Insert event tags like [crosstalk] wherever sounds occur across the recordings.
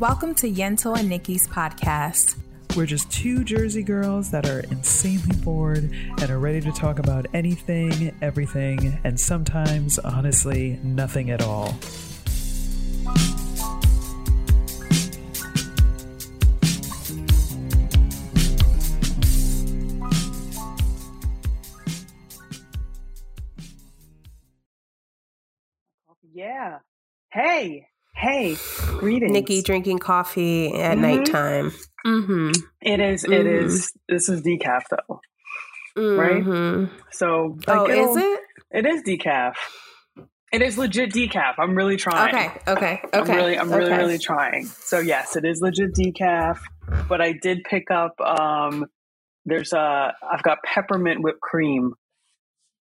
Welcome to Yental and Niki's podcast. We're just two Jersey girls that are insanely bored and are ready to talk about anything, everything, and sometimes, honestly, nothing at all. Yeah. Hey, hey, greetings. Niki drinking coffee at mm-hmm. nighttime. Mm-hmm. It is, it mm-hmm. is, this is decaf though. Right? Mm-hmm. So, like, oh, is it? It is decaf. It is legit decaf. I'm really trying. Okay, okay, okay. I'm really, I'm really, really trying. So yes, it is legit decaf. But I did pick up. um There's a. I've got peppermint whipped cream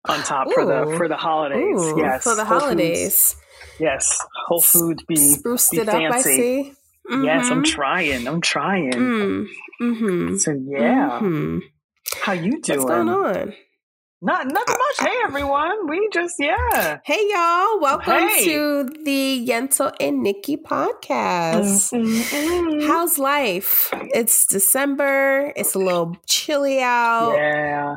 on top Ooh. for the for the holidays. Ooh, yes, for the Whole holidays. Yes, Whole Foods be spruced be it fancy. up. I see. Mm-hmm. Yes, I'm trying. I'm trying. Mm. Mm-hmm. So yeah, mm-hmm. how you doing? What's going on? Not nothing much. Hey everyone, we just yeah. Hey y'all, welcome Hey. to the Yental and Niki podcast. Mm-mm-mm. How's life? It's December. It's a little chilly out. Yeah,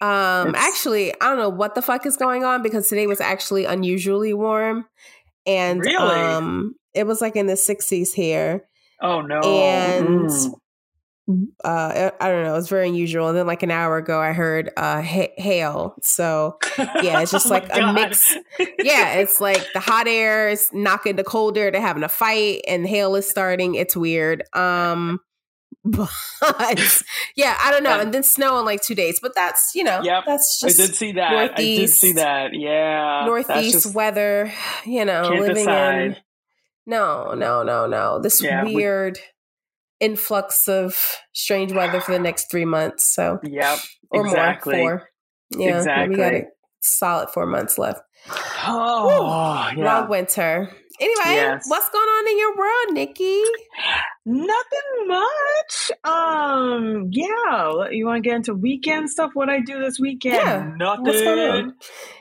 Um, It's- actually, I don't know what the fuck is going on because today was actually unusually warm, and Really? um, it was like in the sixties here. Oh no. And- Mm. Uh, I don't know, it was very unusual. And then, like an hour ago, I heard uh ha- hail. So yeah, it's just [laughs] Oh like a God. mix. yeah, [laughs] it's like the hot air is knocking the cold air. They're having a fight, and hail is starting. It's weird. Um, but yeah, I don't know. And then snow in like two days, but that's you know, Yep. that's I just did see that. I did see that. Yeah. Northeast just- weather. You know, living in no, no, no, no. This Yeah, we- weird influx of strange weather for the next three months. So Yep. or exactly. more, four. Yeah, we got a solid four months left. Oh, yeah. Long winter. Anyway, Yes. what's going on in your world, Niki? Nothing much. Um, yeah. You want to get into weekend stuff? What I do this weekend? Yeah. Nothing. What's going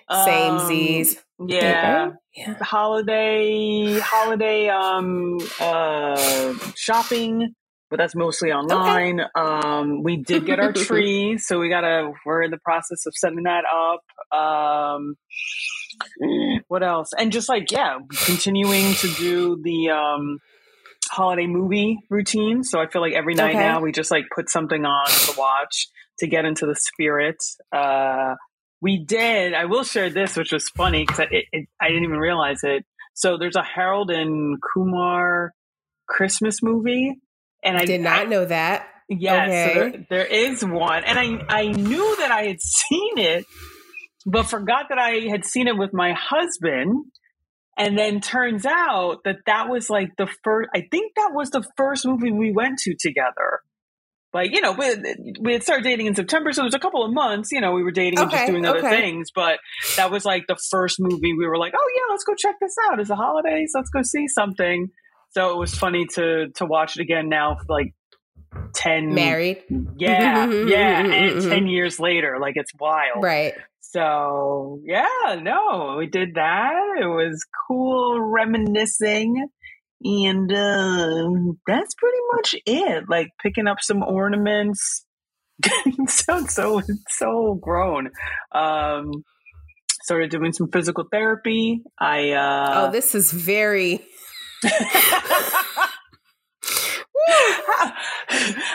on? Same Um, Z's. Yeah. Yeah. Holiday, holiday, um, uh, shopping, but that's mostly online. Um, we did get our [laughs] tree, so we gotta, we're in the process of setting that up. Um, what else? And just like, yeah, continuing to do the, um, holiday movie routine. So I feel like every night Okay. now we just like put something on to watch to get into the spirit. Uh, we did. I will share this, which was funny because it, I didn't even realize it. So there's a Harold and Kumar Christmas movie, and I Did not know that. Yes, so there, there is one, and I I knew that I had seen it, but forgot that I had seen it with my husband. And then turns out that that was like the first. I think that was the first movie we went to together. Like you know, we, we had started dating in September, so it was a couple of months. You know, we were dating and just doing other okay. things. But that was like the first movie we were like, oh yeah, let's go check this out. It's the holidays. Let's go see something. So it was funny to to watch it again now, like ten Married. yeah, yeah, [laughs] and Mhm. 10 years later, like it's wild. Right. So, yeah, no, we did that. It was cool reminiscing. And uh, that's pretty much it. Like picking up some ornaments. [laughs] so, so, so grown. Um, started doing some physical therapy. I, uh, oh, this is very. [laughs] [laughs]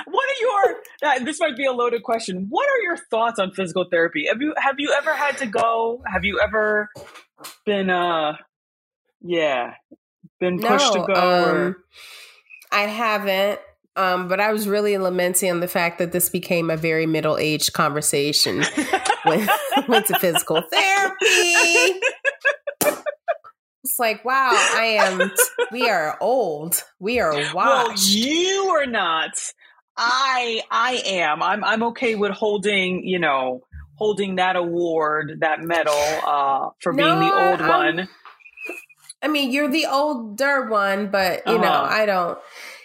what are your uh, this might be a loaded question what are your thoughts on physical therapy have you have you ever had to go have you ever been uh yeah been pushed to go or um, I haven't. Um, but I was really lamenting on the fact that this became a very middle aged conversation. Went, went to physical therapy. [laughs] It's like, wow, I am. We are old. We are [laughs] well you are not i i am i'm i'm okay with holding you know holding that award that medal uh for being the old I'm- one I mean, you're the older one, but you know, Uh-huh. I don't.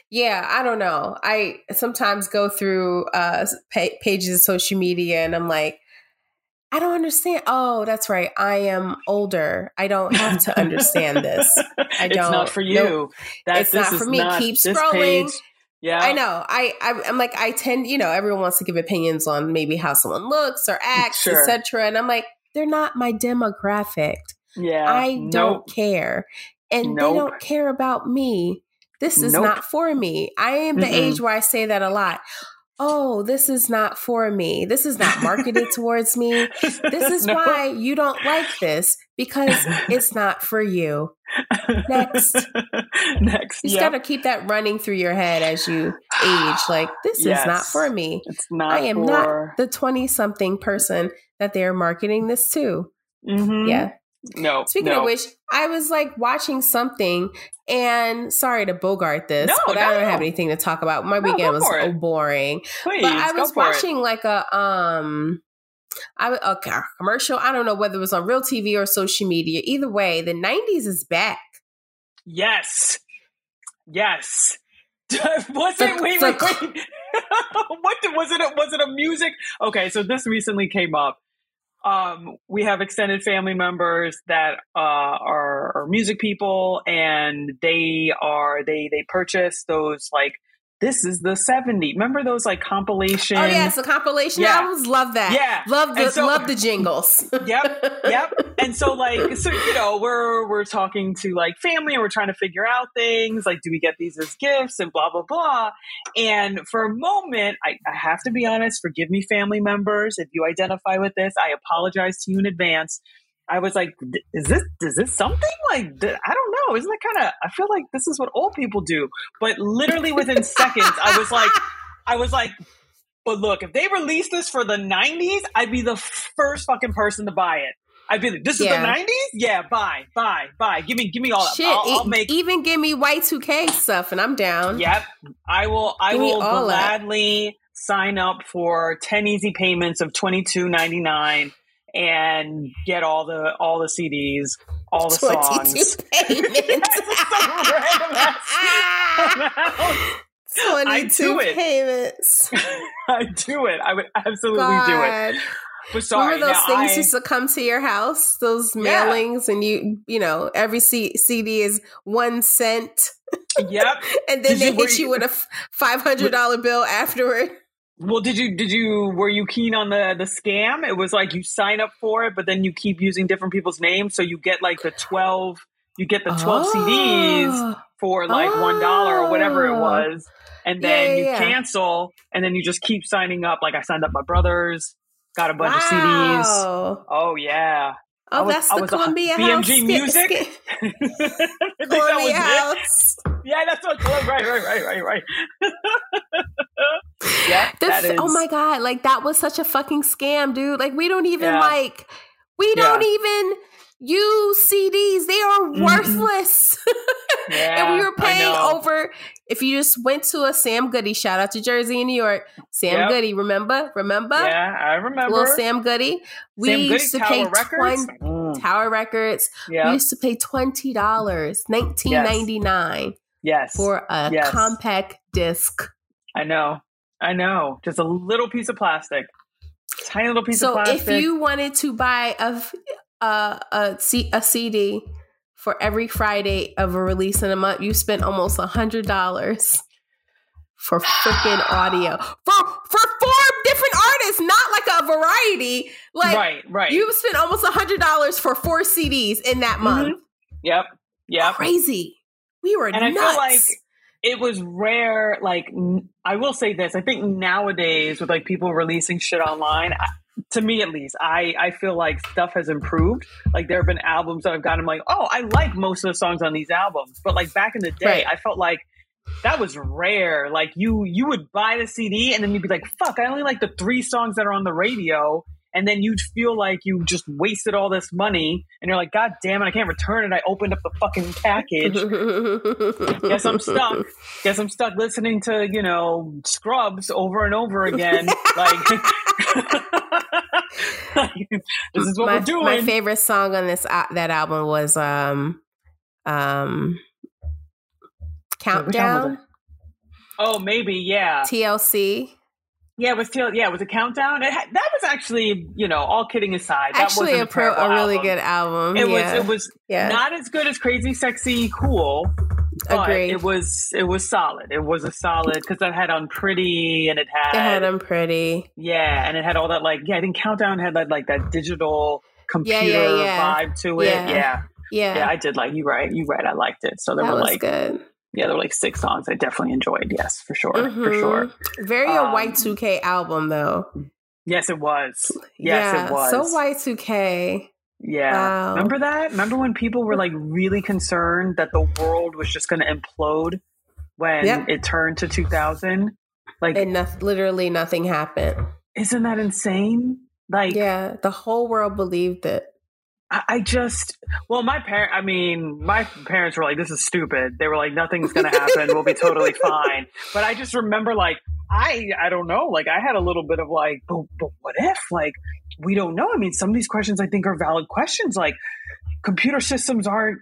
Yeah, I don't know. I sometimes go through uh pa- pages of social media, and I'm like, I don't understand. Oh, that's right. I am older. I don't have to understand this. I don't. [laughs] It's not for you. Nope. That, It's this not is for me. not Keep scrolling. page. Yeah, I know. I, I I'm like I tend, you know, everyone wants to give opinions on maybe how someone looks or mm, acts, Sure. etc. And I'm like, they're not my demographic. Yeah, I Nope. don't care. And Nope. they don't care about me. This is Nope. not for me. I am the Mm-mm. age where I say that a lot. Oh, this is not for me. This is not marketed [laughs] towards me. This is No. why you don't like this because it's not for you. Next. [laughs] Next. You just Yep. got to keep that running through your head as you age. Like, this is not for me. It's not. I am for... not the 20 something person that they're marketing this to. Mhm. Yeah. No. Speaking no. of which, I was like watching something, and sorry to bogart this, No, but no, I don't have anything to talk about. My weekend was so it. boring, please but I was for it. watching like a um, I a commercial. I don't know whether it was on real TV or social media. Either way, the '90s is back. Yes. Yes. [laughs] was it? Wait, wait, wait. [laughs] what was it? A, was it a music? Okay, so this recently came up. Um, we have extended family members that uh, are, are music people, and they are they they purchase those like this is the 70 remember those like compilation oh yes, the compilation Yeah. albums. Love that. Yeah. love the so- love the jingles. [laughs] yep yep and so like so you know we're we're talking to like family and we're trying to figure out things like do we get these as gifts and blah blah blah and for a moment I, I have to be honest forgive me family members if you identify with this i apologize to you in advance i was like is this is this something like I don't know isn't that kind of i feel like this is what old people do but literally within seconds i was like [laughs] i was like but look, if they release this for the 90s, I'd be the first fucking person to buy it. I'd be like, this is Yeah. the 90s? Yeah, buy, buy, buy. Give me, give me all that. Shit, I'll, I'll make. even give me Y2K stuff, and I'm down. Yep, I will. I Give will gladly sign up for 10 easy payments of 22.99 and get all the all the CDs, all the 22 songs. [laughs] payments. Some random ass amount. [laughs] [laughs] I 22 do it. payments. I do it. I would absolutely do it. God. But sorry, Remember those things I- used to come to your house? Those Yeah. mailings, and you, you know, every C- CD is one cent, Yep. and then Did they you- hit you you- with a five hundred dollar bill afterward. Well, did you did you were you keen on the the scam? It was like you sign up for it, but then you keep using different people's names, so you get like the twelve. You get the twelve CDs Oh. for like one dollar or whatever it Oh. was, and then yeah, you yeah. cancel, and then you just keep signing up. Like I signed up my brothers, got a bunch of CDs. Oh yeah, Oh, was- that's the Columbia BMG House. sk- Music? sk- [laughs] [laughs] I think that was Columbia it. Yeah, that's what. Right, right, right, right, right. [laughs] yeah, that oh my god, like that was such a fucking scam, dude. Like we don't even Yeah. like we don't even use CDs. They are Mm-mm. worthless. Yeah, [laughs] and we were paying over if you just went to a Sam Goody, shout out to Jersey and New York. Sam Yep. Goody, remember? Remember? Yeah, I remember. Little Sam Goody. We Sam Goody, used to Tower pay Records. 20 Mm, Tower Records. We used to pay twenty dollars, nineteen ninety nine Yes. for a Yes. compact disc. I know. I know. Just a little piece of plastic. Tiny little piece so of plastic. if you wanted to buy a a, a, C, a CD for every Friday of a release in a month, you spent almost a hundred dollars for freaking [sighs] audio for for four different artists, not like a variety. Like right, right. you spent almost a hundred dollars for four CDs in that mm-hmm. month. yep. Yep. Crazy. We were And I feel like it was rare. Like, n- I will say this. I think nowadays, with like people releasing shit online, I, to me at least, I, I feel like stuff has improved. Like, there have been albums that I've gotten, I'm like, oh, I like most of the songs on these albums. But like back in the day, Right. I felt like that was rare. Like, you you would buy the CD and then you'd be like, fuck, I only like the three songs that are on the radio. And then you'd feel like you just wasted all this money, and you're like, God damn it, I can't return it. I opened up the fucking package. [laughs] Guess I'm stuck. Guess I'm stuck listening to, you know, Scrubs over and over again. [laughs] [laughs] like, this is what my, we're doing. My favorite song on this uh, that album was um um album was Countdown oh, maybe, yeah. TLC. Yeah, it was till yeah, it was a countdown. It that was actually, you know, all kidding aside, that Actually, a pro, a really album. good album. It yeah. was it was yeah. not as good as Crazy Sexy Cool. But Agreed. it was it was solid. It was a solid because it had Unpretty and it had, it had them pretty. yeah, and it had all that like yeah. I think Countdown had that like that digital computer Yeah, vibe to it. Yeah. Yeah. Yeah. I did like you right. You right. I liked it. So there that were was like good. Yeah, there were like six songs I definitely enjoyed. Yes, for sure, for Mhm. sure. Very a Um, Y2K album, though. Yes, it was. Yes, yeah, it was. So Y2K. Yeah. Wow. Remember that? Remember when people were like really concerned that the world was just going to implode when Yep. it turned to 2000? Like, And noth- literally nothing happened. isn't that insane? Like, Yeah, the whole world believed it. I, just, well, my parent, I mean, my parents were like, this is stupid. They were like, nothing's going to happen. we'll be totally [laughs] fine. But I just remember like, I, I don't know. Like I had a little bit of like, but, but what if like, we don't know. I mean, some of these questions I think are valid questions. Like computer systems aren't,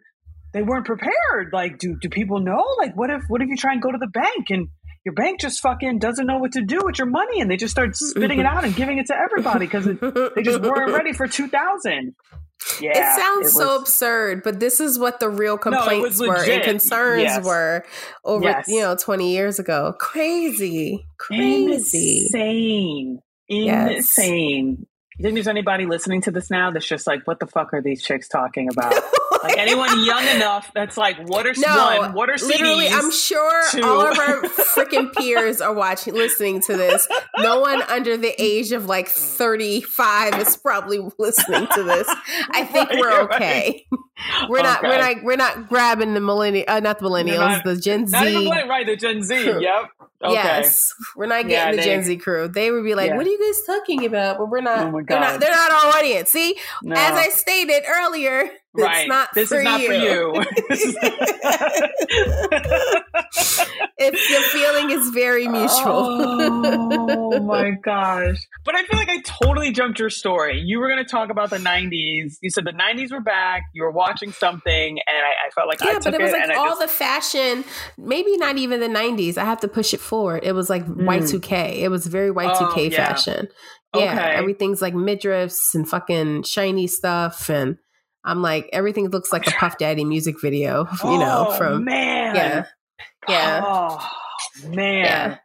they weren't prepared. Like, do, do people know? Like, what if, what if you try and go to the bank and your bank just fucking doesn't know what to do with your money and they just start spitting it mm-hmm. out and giving it to everybody because they just weren't ready for 2000. Yeah, it sounds so was- absurd, but this is what the real complaints was were and concerns Yes. were over, Yes. you know, 20 years ago. Crazy. Crazy. Insane. Yes. You think there's anybody listening to this now that's just like, what the fuck are these chicks talking about? [laughs] like anyone young enough that's like, what are No, one? What are CDs? literally, I'm sure Two. all of our [laughs] freaking peers are watching, listening to this. No one under the age of like 35 is probably listening to this. I think [laughs] we're right. We're not. We're not. We're not grabbing the millennial. Uh, not the millennials. not- the Gen Z. Not even right, the Gen Z. Crew. Yep. Okay. Yes, we're not Yeah, getting the they- Gen Z crew. They would be like, Yeah. "What are you guys talking about?" But we're not. Oh my They're not. God. They're not our audience. See, No. as I stated earlier, it's right. not. this is not you. for you. If the feeling is very mutual. oh [laughs] my gosh. But I feel like I totally jumped your story. You were going to talk about the 90s. You said the 90s were back. You were watching something, and I, I felt like I yeah, but it was like all just, the fashion. Maybe not even the '90s. I have to push it forward. It was like Y2K. It was very Y2K Hmm. Oh, yeah. fashion. Yeah, Okay. everything's like midriffs and fucking shiny stuff, and I'm like, everything looks like a Puff Daddy music video. [laughs] You know, Oh, from man. yeah, yeah. Oh man. Yeah.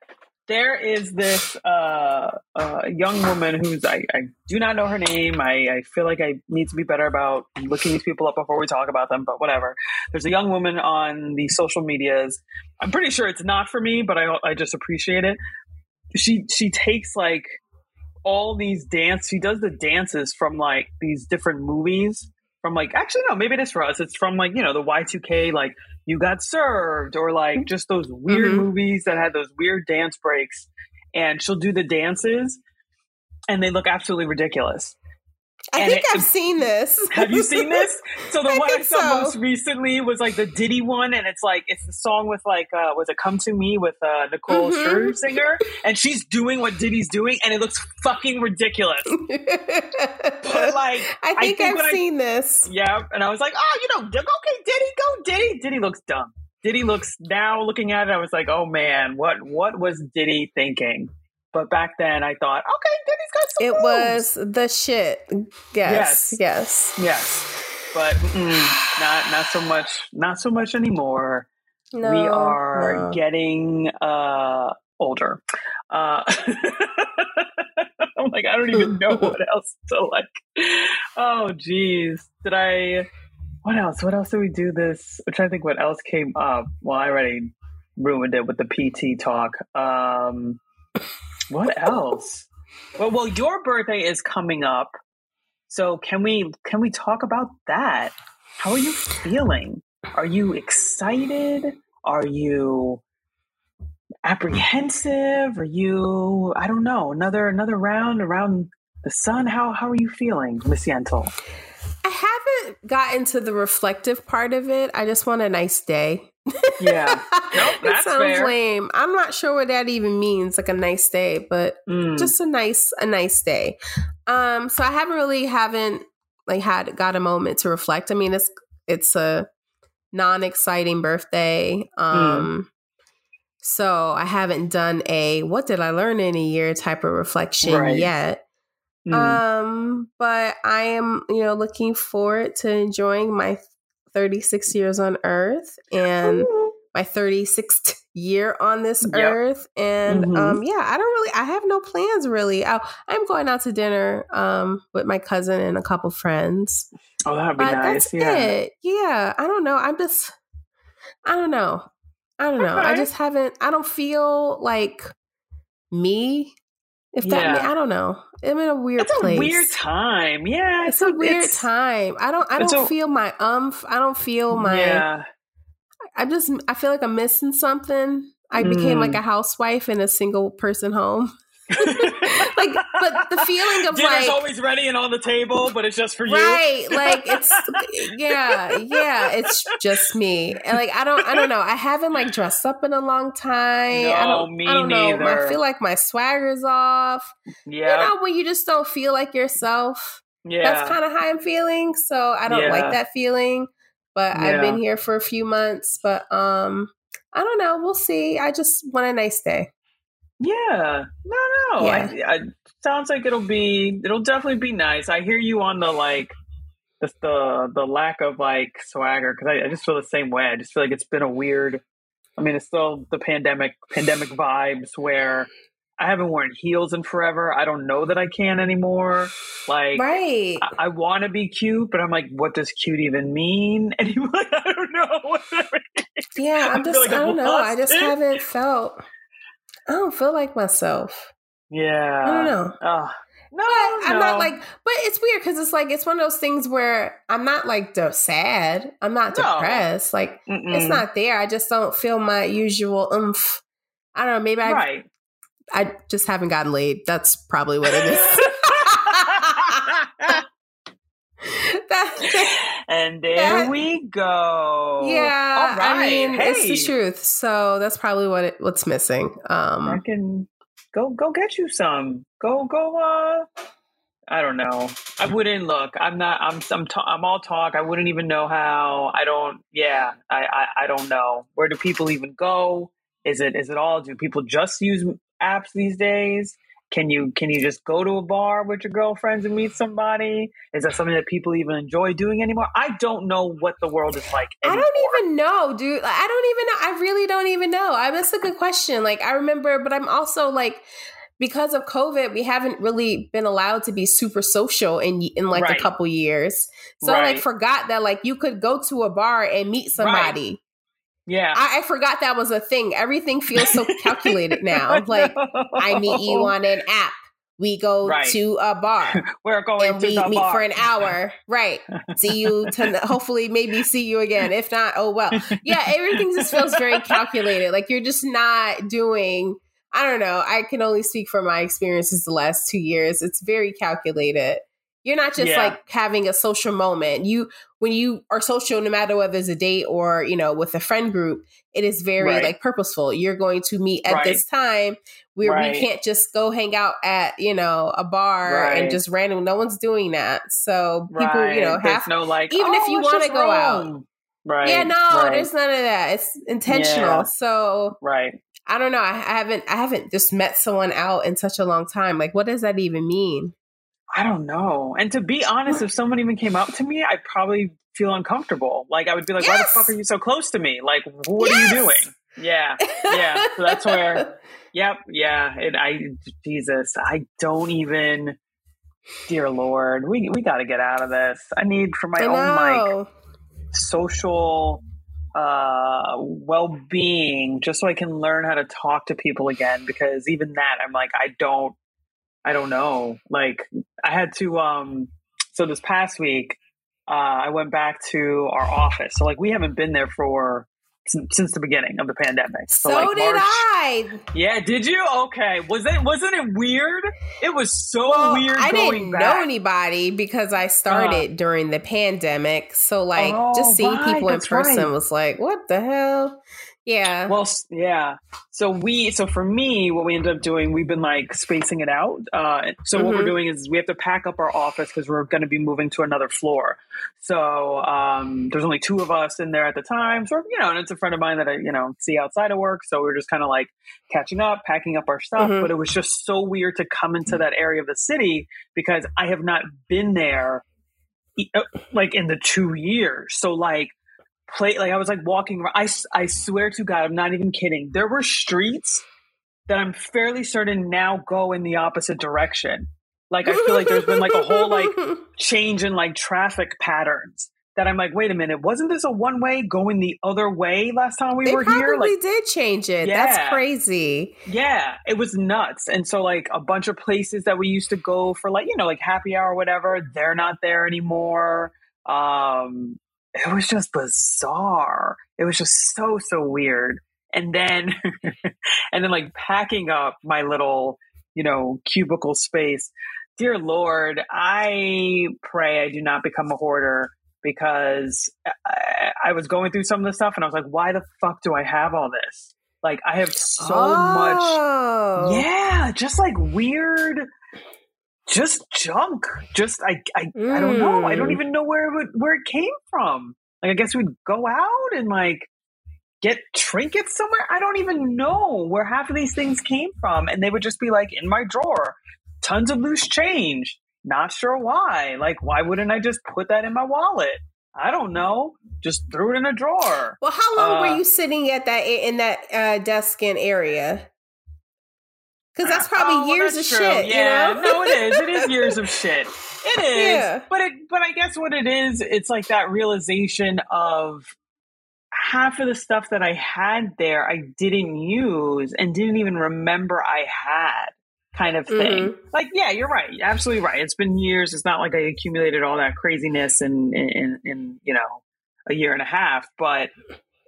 There is this uh, uh, young woman who's I, I do not know her name. I, I feel like I need to be better about looking these people up before we talk about them. But whatever. There's a young woman on the social medias. I'm pretty sure it's not for me, but I I just appreciate it. She she takes like all these dance. She does the dances from like these different movies. From like actually no, maybe it is for us. It's from like you know the Y2K like you got served or like just those weird Mhm. movies that had those weird dance breaks and she'll do the dances and they look absolutely ridiculous I And think it- I've seen this. [laughs] have you seen this so the [laughs] I one i saw so. most recently was like the diddy one and it's like it's the song with like uh was it come to me with uh nicole Mhm. Scherzinger and she's doing what diddy's doing and it looks fucking ridiculous but like [laughs] I think, I have when I- seen this. Yeah, and I was like, oh, you know, okay, Diddy, go Diddy. Diddy looks dumb. Diddy looks now looking at it, I was like, oh man, what what was Diddy thinking? But back then, I thought, okay, Diddy's got some. It moves. was the shit. Yes, yes. yes, but mm, not not so much, not so much anymore. No, we are no. getting uh older. Uh, [laughs] I'm like, I don't even know what [laughs] else to like. Oh, geez. Did I? What else? What else did we do this? I'm trying to think what else came up. Well, I already ruined it with the PT talk. Um, what else? Well, well, your birthday is coming up, so can we can we talk about that? How are you feeling? Are you excited? Are you apprehensive? Are you I don't know, another another round around the sun? How how are you feeling, Miss Yental? I haven't gotten to the reflective part of it. I just want a nice day. Yeah. [laughs] Nope, it that's sounds fair. lame. I'm not sure what that even means, like a nice day, but Mm. just a nice a nice day. Um, so I haven't really haven't like had got a moment to reflect. I mean, it's it's a non exciting birthday. Hmm. Um, So I haven't done a what did I learn in a year type of reflection Right. yet. Mm. Um, but I am, you know, looking forward to enjoying my 36 years on Earth and [laughs] my 36th year on this Yep. earth and Mhm. um yeah i don't really i have no plans really I, i'm going out to dinner um with my cousin and a couple friends oh, that'd be nice. that's Yeah. it yeah i don't know i'm just i don't know i don't know i just haven't i don't feel like me if that Yeah. i don't know i'm in a weird It's place a weird time. Yeah. it's a weird it's- time i don't i don't a- feel my umph i don't feel my Yeah. I just I feel like I'm missing something. I became Mm. like a housewife in a single person home. Like but the feeling of Dinner's like always ready and on the table, but it's just for you. right [laughs] like it's yeah yeah it's just me. And like i don't i don't know. I haven't like dressed up in a long time. I No, don't me i don't know. Neither. i feel like my swagger's off. Yeah. you know when you just don't feel like yourself. Yeah. that's kind of how i'm feeling so i don't Yeah. like that feeling. But i've been here for a few months but um i don't know. We'll see. I just want a nice day Yeah. No, no. Yeah. I, I, sounds like it'll be. It'll definitely be nice. I hear you on the like, the the, the lack of like swagger because I, I just feel the same way. I just feel like it's been a weird. I mean, it's still the pandemic pandemic vibes where I haven't worn heels in forever. I don't know that I can anymore. Like. right I, I want to be cute, but I'm like, what does cute even mean [laughs] anymore? I don't know. what that means. yeah i'm just like i don't know i just haven't felt i don't feel like myself Yeah. i don't know no, But I'm no. not like, but it's weird because it's like it's one of those things where I'm not like de- sad. I'm not No. depressed. Like Mm-mm. it's not there. I just don't feel my usual oomph. I don't know. Maybe I right. I just haven't gotten laid. That's probably what it is. [laughs] [laughs] That- and there That- we go. yeah, All right. I mean hey, it's the truth. So that's probably what it, what's missing. Um I can go go get you some. Go go. Uh, I don't know. I wouldn't look. I'm not. I'm. I'm. Ta- I'm all talk. I wouldn't even know how. I don't. Yeah. I, I. I don't know. Where do people even go? Is it? Is it all? Do people just use apps these days? Can you can you just go to a bar with your girlfriends and meet somebody? Is that something that people even enjoy doing anymore? I don't know what the world is like. I don't even know, dude. I don't even know. I really don't even know. I that's a good question. Like I remember, but I'm also like because of COVID, we haven't really been allowed to be super social in in like Right. a couple years. So I like forgot that like you could go to a bar and meet somebody. Yeah. I, I forgot that was a thing. Everything feels so [laughs] calculated [laughs] now. Like I meet you on an app. We go Right. to a bar [laughs] We're going and to we meet bar. for an hour. Right. See you to hopefully maybe see you again. If not, oh well. Yeah, everything just feels very calculated. Like you're just not doing I don't know. I can only speak from my experiences the last two years. It's very calculated. You're not just Yeah. like having a social moment. You when you are social, no matter whether it's a date or, you know, with a friend group, it is very Right. like purposeful. You're going to meet at Right. this time where Right. we can't just go hang out at, you know, a bar and just random no one's doing that. So people, you know, have no like even if "Oh, you wanna just go out. Right. Yeah, no, right, there's none of that. It's intentional. Yeah. So right. I don't know. I, I haven't I haven't just met someone out in such a long time. Like, what does that even mean? I don't know. And to be honest, if someone even came up to me, I'd probably feel uncomfortable. Like I would be like, "Why the fuck are you so close to me? Like, what are you doing?" Yeah. Yeah. So that's where. [laughs] Yep. Yeah. And I, Jesus, I don't even. Dear Lord, we we got to get out of this. I need for my own like social uh well-being just so i can learn how to talk to people again because even that i'm like i don't i don't know like i had to um so this past week uh i went back to our office so like we haven't been there for since, the beginning of the pandemic So, like, did March- I. yeah did you okay was it wasn't it weird it was so Well, weird I going didn't back. know anybody because I started during the pandemic. So, like, Oh, just seeing right, people in person right. was like, what the hell? Yeah. Well, yeah. So we, so for me, what we ended up doing, we've been like spacing it out. Uh, so what we're Mhm. doing is we have to pack up our office because we're going to be moving to another floor. So um, there's only two of us in there at the time. So you know, and it's a friend of mine that I you know see outside of work. So we're just kind of like catching up, packing up our stuff. Mhm. But it was just so weird to come into that area of the city because I have not been there uh, like in the two years. So like play like I was like walking around. I swear to God, I'm not even kidding. There were streets that I'm fairly certain now go in the opposite direction. Like I feel like there's been like a whole like [laughs] change in like traffic patterns that I'm like, wait a minute, wasn't this a one way going the other way last time we they were here? Like did change it. Yeah. That's crazy. yeah, it was nuts. And so like a bunch of places that we used to go for like, you know, like happy hour or whatever, they're not there anymore. Um it was just bizarre. It was just so so weird. And then [laughs] and then like packing up my little, you know, cubicle space. Dear Lord, I pray I do not become a hoarder because I, I was going through some of the stuff and I was like, why the fuck do I have all this? Like I have so much Oh. yeah, just like weird, just junk. Just I, I, I don't know. I don't Mm. even know where it would, where it came from. Like I guess we'd go out and like get trinkets somewhere. I don't even know where half of these things came from, and they would just be like in my drawer. Tons of loose change. Not sure why. Like why wouldn't I just put that in my wallet? I don't know. Just threw it in a drawer. Well, how long Uh, were you sitting at that in that uh, desk and area? Because that's probably Oh, well, years that's of true. shit. Yeah, you know? no, it is. It is years of shit. It [laughs] is. Yeah. But it but I guess what it is, it's like that realization of half of the stuff that I had there I didn't use and didn't even remember I had kind of thing. Mhm. Like, yeah, you're right. You're absolutely right. It's been years. It's not like I accumulated all that craziness in in, in, in you know, a year and a half, but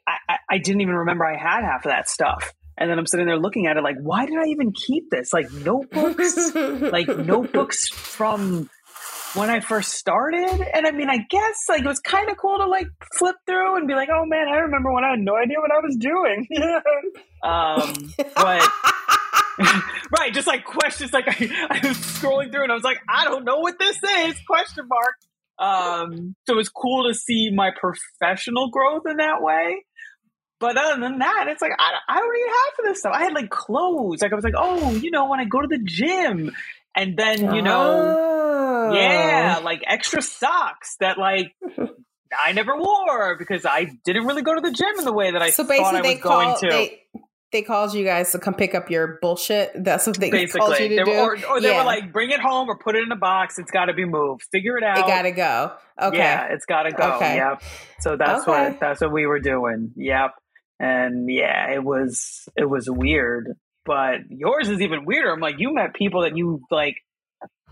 I, I, I didn't even remember I had half of that stuff. And then I'm sitting there looking at it like, why did I even keep this? Like notebooks, [laughs] like notebooks from when I first started. And I mean, I guess like it was kind of cool to like flip through and be like, oh man, I remember when I had no idea what I was doing. [laughs] um, but [laughs] right, just like questions. Like I, I was scrolling through and I was like, I don't know what this is? Question mark. Um, so it was cool to see my professional growth in that way. But other than that, it's like I, I don't even have for this stuff. I had like clothes. Like I was like, oh, you know, when I go to the gym, and then you know, Oh. yeah, like extra socks that like [laughs] I never wore because I didn't really go to the gym in the way that I So thought I basically, was they going to. they they called you guys to come pick up your bullshit. That's what they called you to they do. were, or, or they Yeah. were like, "Bring it home or put it in a box. It's got to be moved. Figure it out. it got to go. Okay. Yeah, it's got to go. Okay. Yep. So that's Okay. what that's what we were doing. Yep. And yeah, it was it was weird, but yours is even weirder. I'm like, you met people that you like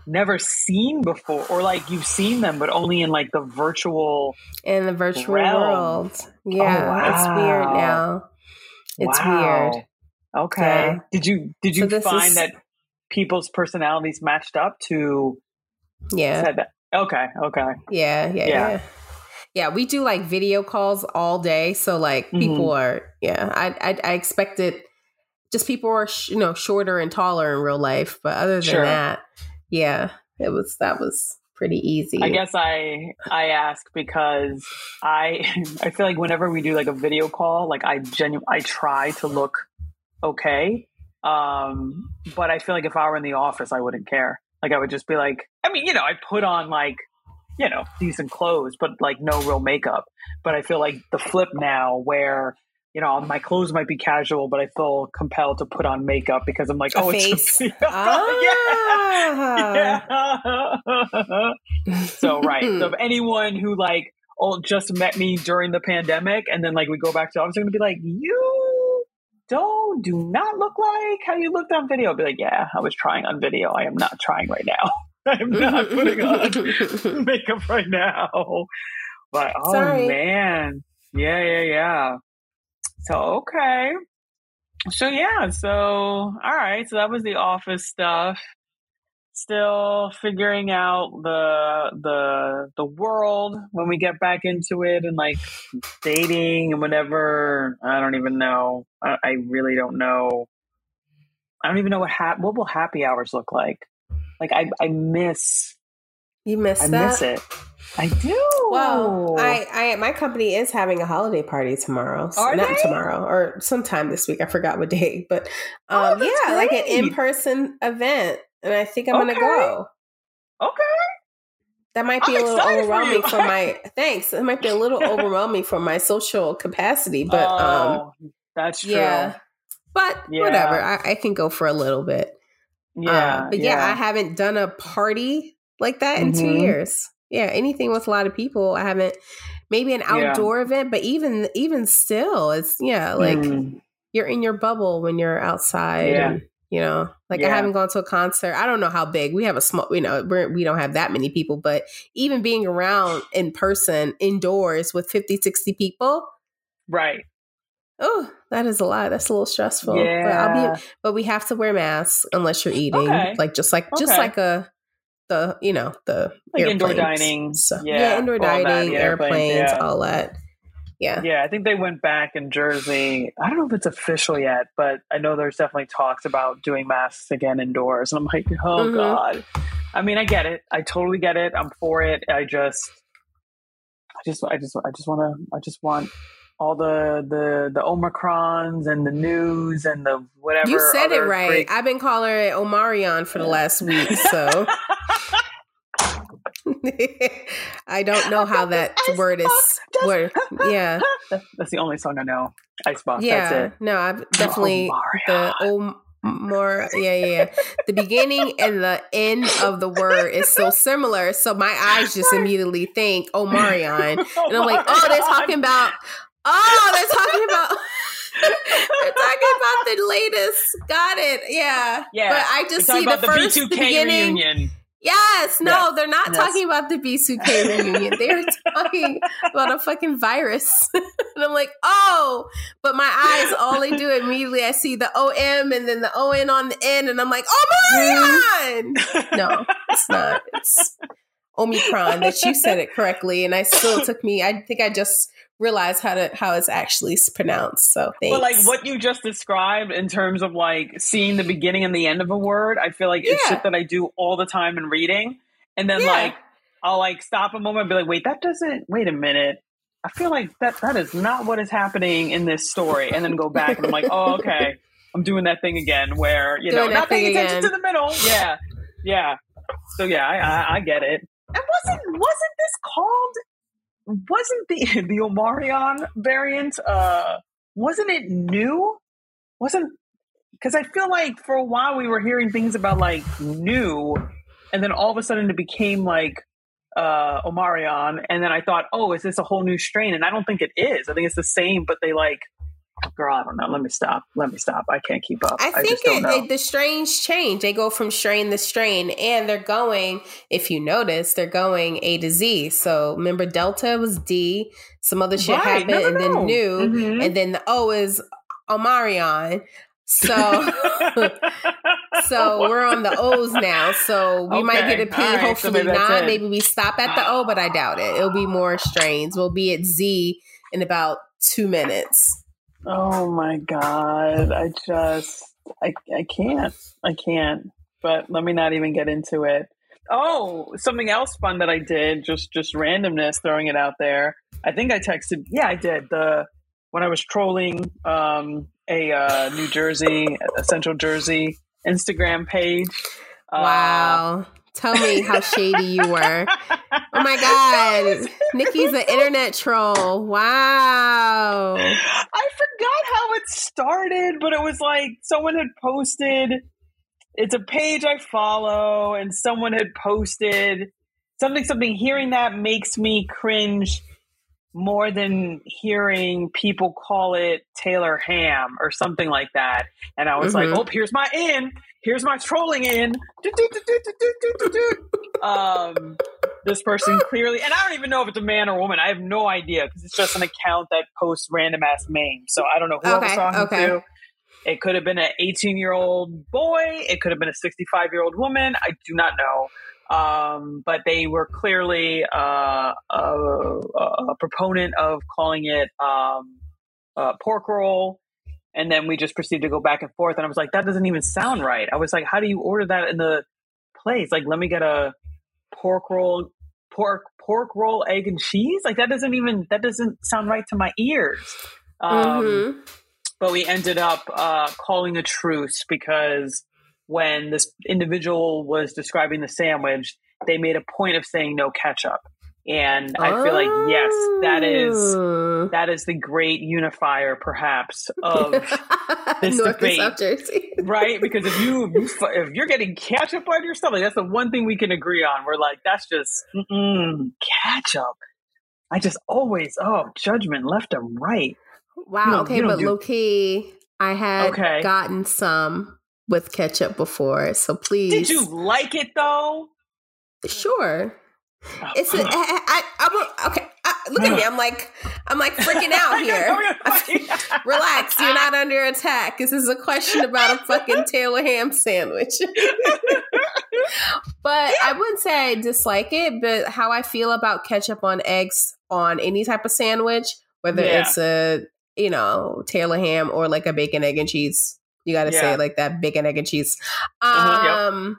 never seen before, or like you've seen them, but only in like the virtual. In the virtual Realm. world. Oh, yeah, it's weird now. It's Wow. weird. Okay. Yeah. Did you did you this find is- that people's personalities matched up to Yeah. Okay. Okay. Yeah, yeah, Yeah. yeah. Yeah, we do like video calls all day, so like Mm-hmm. people are. Yeah, I I, I expected just people are sh- you know shorter and taller in real life, but other than Sure. that, yeah, it was that was pretty easy. I guess I I ask because I [laughs] I feel like whenever we do like a video call, like I genu- I try to look okay. Um, but I feel like if I were in the office, I wouldn't care. Like I would just be like, I mean, you know, I put on like, you know, decent clothes, but like no real makeup. But I feel like the flip now where you know, my clothes might be casual, but I feel compelled to put on makeup because I'm like, A oh, face. [laughs] it's Ah. yeah. so right. So if [laughs] anyone who like oh just met me during the pandemic and then like we go back to office, they're gonna be like, you don't do not look like how you looked on video. I'll be like, yeah, I was trying on video. I am not trying right now. [laughs] I'm not putting on [laughs] makeup right now. But oh Sorry. man. Yeah, yeah, yeah. So okay. So yeah, so all right, so that was the office stuff. still figuring out the the the world when we get back into it and like dating and whatever. I don't even know. I, I really don't know. I don't even know what ha- what will happy hours look like. Like I I miss You missed I that. miss it. I do. Well, I, I, my company is having a holiday party tomorrow. Are Not they? tomorrow, or sometime this week. I forgot what day, [laughs] but Oh, um, that's yeah, like an in person event, and I think I'm gonna go. okay. That might be I'm a little excited for overwhelming for, my [laughs] thanks. It might be a little overwhelming for my social capacity, but um, oh, that's true. yeah, but Yeah. whatever. I, I can go for a little bit. Yeah, Um, but yeah, I haven't done a party like that in two Mhm. years. Yeah, anything with a lot of people, I haven't. Maybe an Yeah. outdoor event, but even even still, it's yeah, like Mm. you're in your bubble when you're outside. Yeah. And, you know, like I haven't gone to a concert. I don't know how big. We have a small. You know, we're, we don't have that many people, but even being around in person indoors with 50, 60 people. right. Oh, that is a lot. That's a little stressful. But I'll Yeah. be but we have to wear masks unless you're eating. Okay. Like just like just Okay. like a the you know the Like indoor dining. So, Yeah, yeah, indoor that, dining, the airplanes, yeah. all that. Yeah. Yeah, I think they went back in Jersey. I don't know if it's official yet, but I know there's definitely talks about doing masks again indoors. And I'm like, oh Mhm. god. I mean, I get it. I totally get it. I'm for it. I just, I just, I just, I just want to. I just want all the the the omicrons and the news and the whatever. You said it right. great- I've been calling it Omarion for the last week, so [laughs] I don't know how that [laughs] word is. Word, yeah, [laughs] That's the only song I know. Icebox. yeah. That's it. No, I've definitely the Omarion. om more. Yeah, yeah, yeah. The beginning and the end of the word is so similar, so my eyes just immediately think Omarion, and I'm like, oh, they're talking about. Oh, they're talking about. they're talking about the latest. Got it. Yeah. Yeah. But I just see the about first, B2K the beginning. reunion. Yes, no, they're not yes. talking about the B2K reunion. They're talking about a fucking virus. [laughs] and I'm like, oh, but my eyes, all they do immediately, I see the OM and then the ON on the end, and I'm like, oh, Marion! Mm-hmm. No, it's not. It's Omicron that you said it correctly. And I still took me, I think I just realized how to how it's actually pronounced. So thanks. But like what you just described in terms of like seeing the beginning and the end of a word, I feel like it's Yeah. shit that I do all the time in reading. And then Yeah. like I'll like stop a moment and be like, wait, that doesn't wait a minute. I feel like that that is not what is happening in this story. And then go back and I'm like, oh [laughs] okay. I'm doing that thing again where, you know, Doing that not paying attention again. to the middle. Yeah. Yeah. So yeah, I, I, I get it. And wasn't wasn't this called wasn't the [laughs] the Omarion variant uh wasn't it new? Wasn't because I feel like for a while we were hearing things about like new, and then all of a sudden it became like uh Omarion, and then I thought, oh, is this a whole new strain? And I don't think it is. I think it's the same, but they like, girl, I don't know. Let me stop. Let me stop. I can't keep up. I I, think don't it, the strains change. They go from strain to strain, and they're going. If you notice, they're going A to Z. So remember, Delta was D. Some other shit Right. happened, No, no, and then no. new, Mhm. and then the O is Omarion. So, [laughs] so we're on the O's now. So we might get a P. Right. So Hopefully maybe not. it. Maybe we stop at the O, but I doubt it. It'll be more strains. We'll be at Z in about two minutes. Oh my god! I just I I can't I can't. But let me not even get into it. Oh, something else fun that I did just just randomness throwing it out there. I think I texted. Yeah, I did the when I was trolling um, a uh, New Jersey, a Central Jersey Instagram page. Uh, Wow. Tell me how shady you were. Oh my [laughs] God. Niki's an internet troll. Wow. How it started, but it was like someone had posted. It's a page I follow, and someone had posted something, something. Hearing that makes me cringe more than hearing people call it Taylor Ham or something like that. And I was Mhm. like, oh, here's my in. Here's my trolling in. Um, this person clearly, and I don't even know if it's a man or woman. I have no idea because it's just an account that posts random ass memes. So I don't know who I was talking okay. to. It could have been an 18 year old boy. It could have been a 65 year old woman. I do not know. Um, but they were clearly uh, a, a, proponent of calling it um, pork roll. And then we just proceeded to go back and forth. And I was like, that doesn't even sound right. I was like, how do you order that in the place? Like, let me get a pork roll, pork pork roll, egg and cheese. Like that doesn't even that doesn't sound right to my ears. Um, mm-hmm. But we ended up uh, calling a truce because when this individual was describing the sandwich, they made a point of saying no ketchup. And I feel like yes, that is oh. that is the great unifier, perhaps, of [laughs] this North debate, right? [laughs] Because if you if you're getting ketchup on your stomach, that's the one thing we can agree on. We're like, that's just ketchup. I just always oh judgment left and right. Wow. okay, but do- low key, I had okay. gotten some with ketchup before, so please. Did you like it though? Sure. Oh, it's a, I, I, I, okay. I, look at me. I'm like I'm like freaking out [laughs] here. [laughs] [laughs] Relax. You're not under attack. This is a question about a fucking Taylor ham sandwich. but I wouldn't say I dislike it. But how I feel about ketchup on eggs on any type of sandwich, whether yeah. it's a you know Taylor ham or like a bacon egg and cheese. You got to yeah. say like that bacon egg and cheese. Uh-huh, um. Yep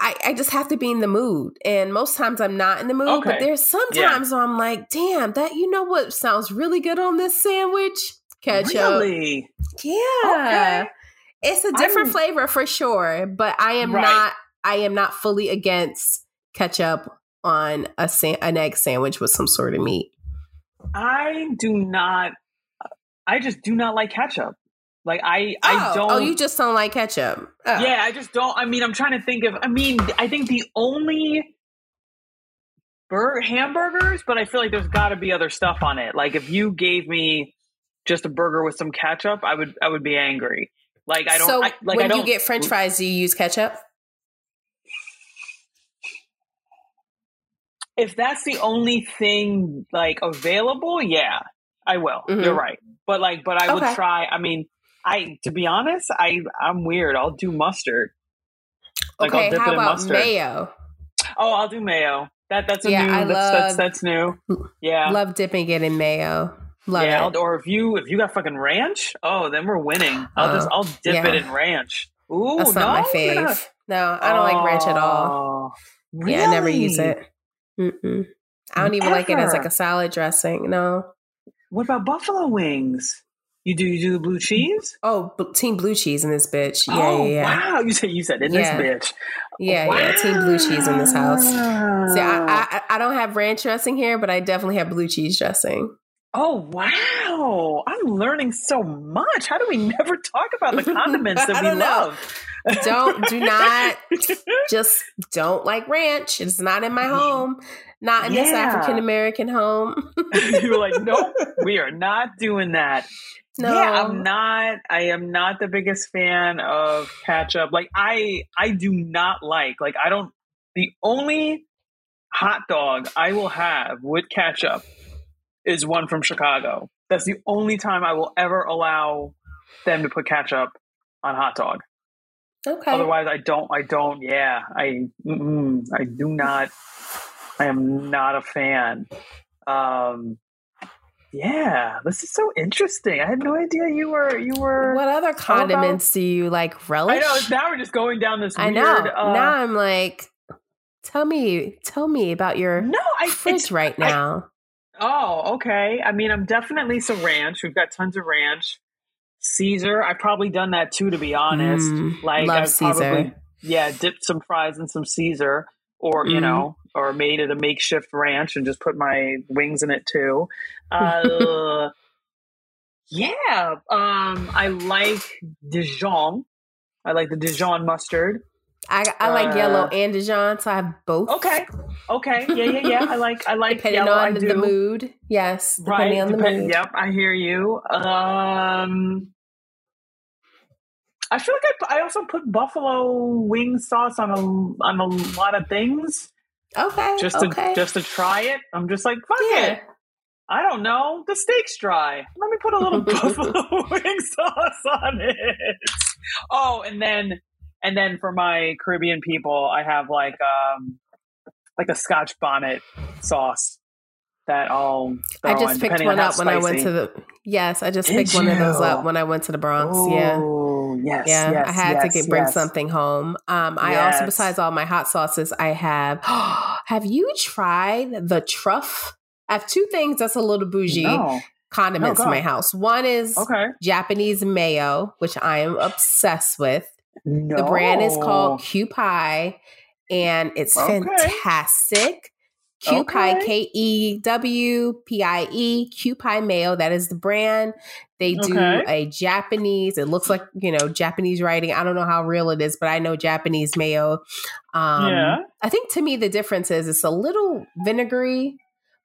I, I just have to be in the mood. And most times I'm not in the mood, okay. but there's sometimes yeah. I'm like, damn, that you know what sounds really good on this sandwich? Ketchup. Really? Yeah. Okay. It's a different I'm, flavor for sure, but I am right. not I am not fully against ketchup on a sa- an egg sandwich with some sort of meat. I do not I just do not like ketchup. Like I, oh, I don't. Oh, you just don't like ketchup. Oh. Yeah, I just don't. I mean, I'm trying to think of. I mean, I think the only burger hamburgers, but I feel like there's got to be other stuff on it. Like if you gave me just a burger with some ketchup, I would, I would be angry. Like I don't. So I, like when you get French fries, do you use ketchup? If that's the only thing like available, yeah, I will. Mm-hmm. You're right. But like, but I okay. would try. I mean, I to be honest, I I'm weird. I'll do mustard. Like okay, how about mustard. mayo? Oh, I'll do mayo. That that's a yeah, new. I that's, love, that's, that's new. Yeah, love dipping it in mayo. Love yeah, it. or if you if you got fucking ranch, oh, then we're winning. I'll oh, just I'll dip yeah. it in ranch. Ooh, that's not no, my fave. No, I don't oh, like ranch at all. Really? Yeah, I never use it. Mm-mm. I don't even Ever. like it as like a salad dressing. No. What about buffalo wings? You do you do the blue cheese? Oh, team blue cheese in this bitch. Yeah, oh, yeah, yeah. Wow, you said you said in yeah. this bitch. Yeah, wow. yeah, team blue cheese in this house. See, I, I I don't have ranch dressing here, but I definitely have blue cheese dressing. Oh wow! I'm learning so much. How do we never talk about the condiments that [laughs] we love? don't do not [laughs] just don't like ranch. It's not in my home. Not in yeah. this African American home. [laughs] You're like, nope, we are not doing that. No. Yeah, I'm not I am not the biggest fan of ketchup. Like I I do not like like I don't the only hot dog I will have with ketchup is one from Chicago. That's the only time I will ever allow them to put ketchup on hot dog. Okay. Otherwise, I don't. I don't. Yeah, I. I do not. I am not a fan. Um, yeah, this is so interesting. I had no idea you were you were. What other condiments do you like relish? I know. Now we're just going down this. I weird, know. Uh, now I'm like, tell me, tell me about your no I, fridge right now. I, oh, okay. I mean, I'm definitely some ranch. We've got tons of ranch. Caesar, I've probably done that too. To be honest, mm, like I've Caesar. probably yeah dipped some fries in some Caesar, or mm. you know, or made it a makeshift ranch and just put my wings in it too. Uh, [laughs] yeah, um, I like Dijon. I like the Dijon mustard. I, I like uh, yellow and Dijon, so I have both. Okay, okay, yeah, yeah, yeah. I like I like depending yellow, on the mood. Yes, depending right. on the Depend- mood. Yep, I hear you. Um, I feel like I, I also put buffalo wing sauce on a on a lot of things. Okay. Just to just to try it. I'm just like, fuck yeah. it. I don't know. The steak's dry. Let me put a little [laughs] buffalo [laughs] wing sauce on it. Oh, and then and then for my Caribbean people, I have like um like a Scotch bonnet sauce that I'll. I just picked one up when I went to the. Yes, I just Did picked you? one of those up when I went to the Bronx. Ooh, yeah, yes, yeah. Yes, I had yes, to get bring yes. something home. Um, I also, besides all my hot sauces, I have. [gasps] have you tried the truff? I have two things that's a little bougie. No. Condiments in my house. One is Okay. Japanese mayo, which I am obsessed with. No. The brand is called Kewpie, and it's Okay. fantastic. Kewpie, Okay. K E W P I E, Kewpie Mayo. That is the brand. They do Okay. a Japanese. It looks like you know Japanese writing. I don't know how real it is, but I know Japanese mayo. Um, Yeah. I think to me the difference is it's a little vinegary,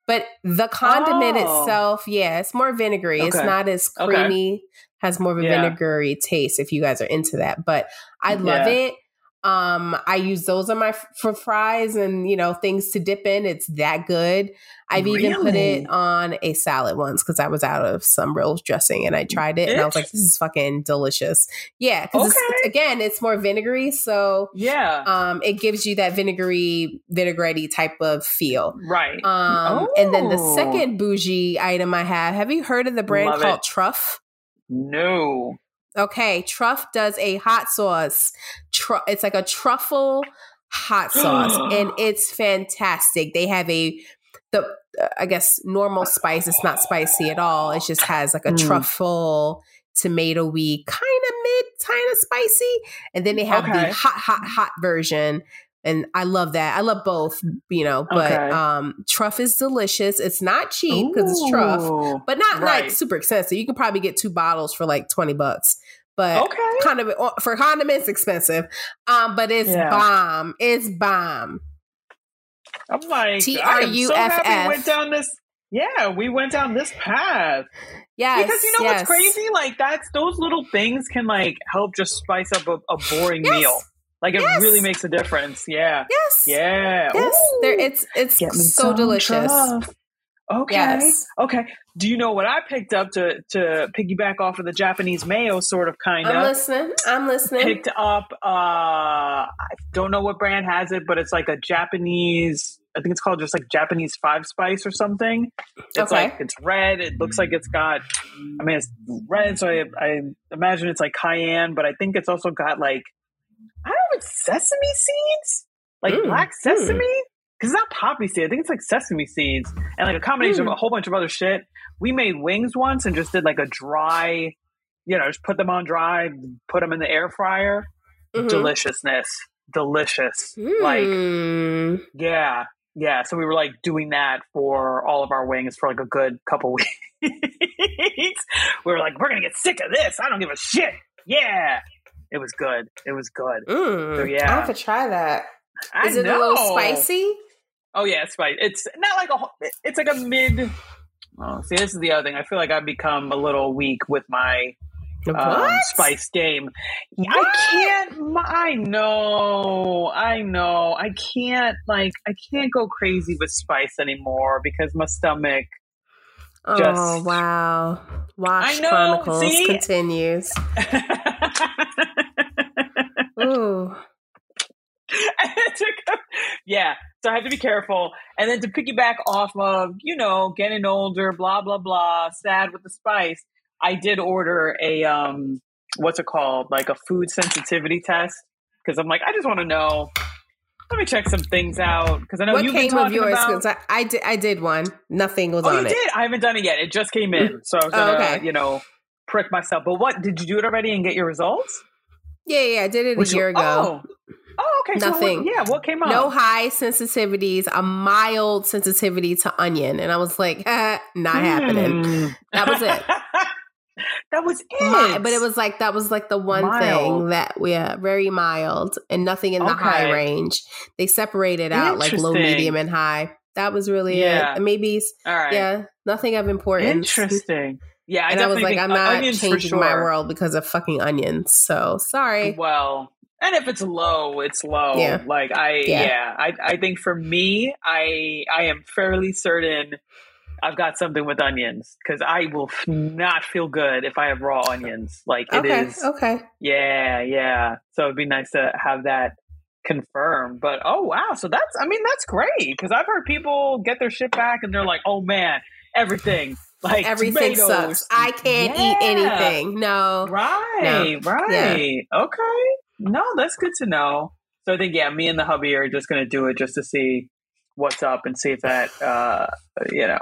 but the condiment Oh. itself, yeah, it's more vinegary. It's not as Okay. creamy. Has more of a Yeah. vinegary taste. If you guys are into that, but I love Yeah. it. Um, I use those on my for fries and you know things to dip in. It's that good. I've even put it on a salad once because I was out of some real dressing and I tried it and I was like, "This is fucking delicious." Yeah, because Okay. again, it's more vinegary, so Yeah. um, it gives you that vinegary, vinaigrette type of feel. right. Um, and then the Oh. second bougie item I have. Have you heard of the brand Love called it. Truff? no. Okay, Truff does a hot sauce. Tru- it's like a truffle hot sauce, [gasps] and it's fantastic. They have a the uh, I guess normal spice. It's not spicy at all. It just has like a Mm. truffle tomatoey kind of mid kind of spicy, and then they have Okay. the hot hot hot version. And I love that. I love both, you know. But Okay. um, truff is delicious. It's not cheap because it's truff but not like super expensive. You can probably get two bottles for like 20 bucks. But Okay. kind of for condiments expensive. Um, but it's Yeah. bomb. It's bomb. I'm like, T I R am U so F we went down this. Yeah, we went down this path Yes. because you know yes. what's crazy? Like that's those little things can like help just spice up a, a boring Yes. meal. Like it Yes. really makes a difference. Yeah, Yes. yeah. Yes. Ooh. There it's it's so delicious. truff. Okay. Yes. Okay. Do you know what I picked up to to piggyback off of the Japanese mayo, sort of, kind of? I'm listening. I'm listening. Picked up. uh I don't know what brand has it, but it's like a Japanese. I think it's called just like Japanese five spice or something. It's Okay. like it's red. It looks like it's got. I mean, it's red, so I, I imagine it's like cayenne, but I think it's also got like I don't know, it's sesame seeds, like Mm, black sesame. Because it's not poppy seed. I think it's like sesame seeds and like a combination Mm. of a whole bunch of other shit. We made wings once and just did like a dry, you know, just put them on dry, put them in the air fryer. Mhm. Deliciousness, delicious. Like Mm. yeah, yeah. So we were like doing that for all of our wings for like a good couple [laughs] weeks. we were like, we're gonna get sick of this. I don't give a shit. Yeah, it was good. It was good. Mm. So, yeah. I have to try that. I Is it know. a little spicy? Oh yeah, it's. It's not like a. whole- It's like a mid. Oh, see, this is the other thing. I feel like I've become a little weak with my um, spice game. I can't. I know. I know. I can't. Like, I can't go crazy with spice anymore because my stomach. Just, Oh wow! Watch I know, Chronicles see? continues. [laughs] Ooh, [laughs] yeah, so I have to be careful. And then to piggyback off of, you know, getting older, blah blah blah, sad with the spice. I did order a um, what's it called, like a food sensitivity test, because I'm like, I just want to know. Let me check some things out because I know what you've been came of talking yours? about. I, I did, I did one. Nothing was Oh, on you it. did? I haven't done it yet. It just came in, so I was Oh, gonna, okay. you know, prick myself. But what did you do it already and get your results? Yeah, yeah, I did it Which- a year ago. Oh, oh okay. so what- Nothing. yeah, what came up? No high sensitivities, a mild sensitivity to onion, and I was like, [laughs] not happening. Hmm. That was it. [laughs] that was it. Mi- but it was like that was like the one thing Mild. that yeah, very mild and nothing in the high range. They separated out like low, medium, and high. That was really Yeah. it. And Maybe s- all right. yeah, nothing of importance. Interesting. Yeah, I and I was like, I'm not changing my world because of fucking onions. So sorry. Well, and if it's low, it's low. Yeah. Like I, Yeah. yeah, I, I think for me, I, I am fairly certain. I've got something with onions because I will f- not feel good if I have raw onions. Like it okay. is, Okay. yeah, yeah. So it'd be nice to have that confirmed. But oh wow, so that's I mean that's great because I've heard people get their shit back and they're like, oh man, everything like Everything tomatoes. sucks. I can't eat anything. No. Right, right. Okay. No, that's good to know. So I think yeah, me and the hubby are just gonna do it just to see what's up and see if that uh you know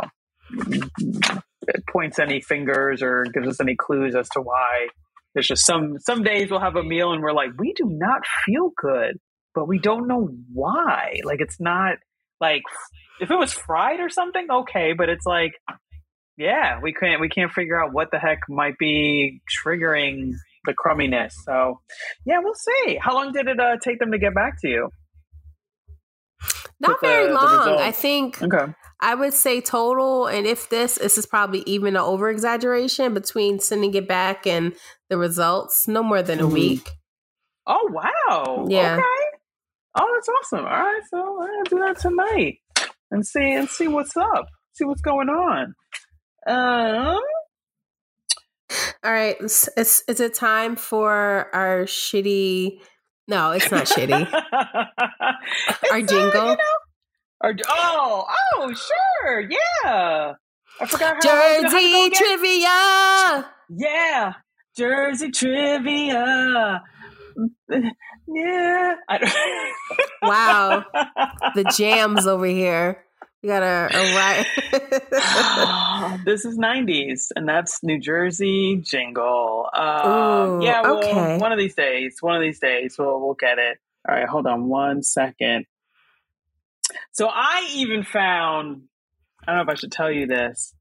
points any fingers or gives us any clues as to why. There's just some some days we'll have a meal and we're like, we do not feel good, but we don't know why. Like it's not like if it was fried or something, okay, but it's like yeah, we can't we can't figure out what the heck might be triggering the crumminess. So yeah, we'll see. How long did it uh, take them to get back to you? Not With the- very the long. results. I think Okay. I would say total, and if this this is probably even an over exaggeration between sending it back and the results, no more than a Mhm. week. Oh wow. Yeah. Okay. Oh, that's awesome. All right, so I'm gonna do that tonight and see and see what's up. See what's going on. Um. All right, is, is, is it time for our shitty? No, it's not shitty. [laughs] It's, Our uh, jingle? you know, our, oh, oh, sure, yeah. I forgot how how to go Jersey again? trivia. Yeah, Jersey trivia. [laughs] Yeah. Wow, the [laughs] jams over here. We got a, a right. [laughs] this is 90s, and that's New Jersey jingle. Um, Ooh, yeah, well, okay. one of these days, one of these days, we'll, we'll get it. All right, hold on one second. So I even found, I don't know if I should tell you this,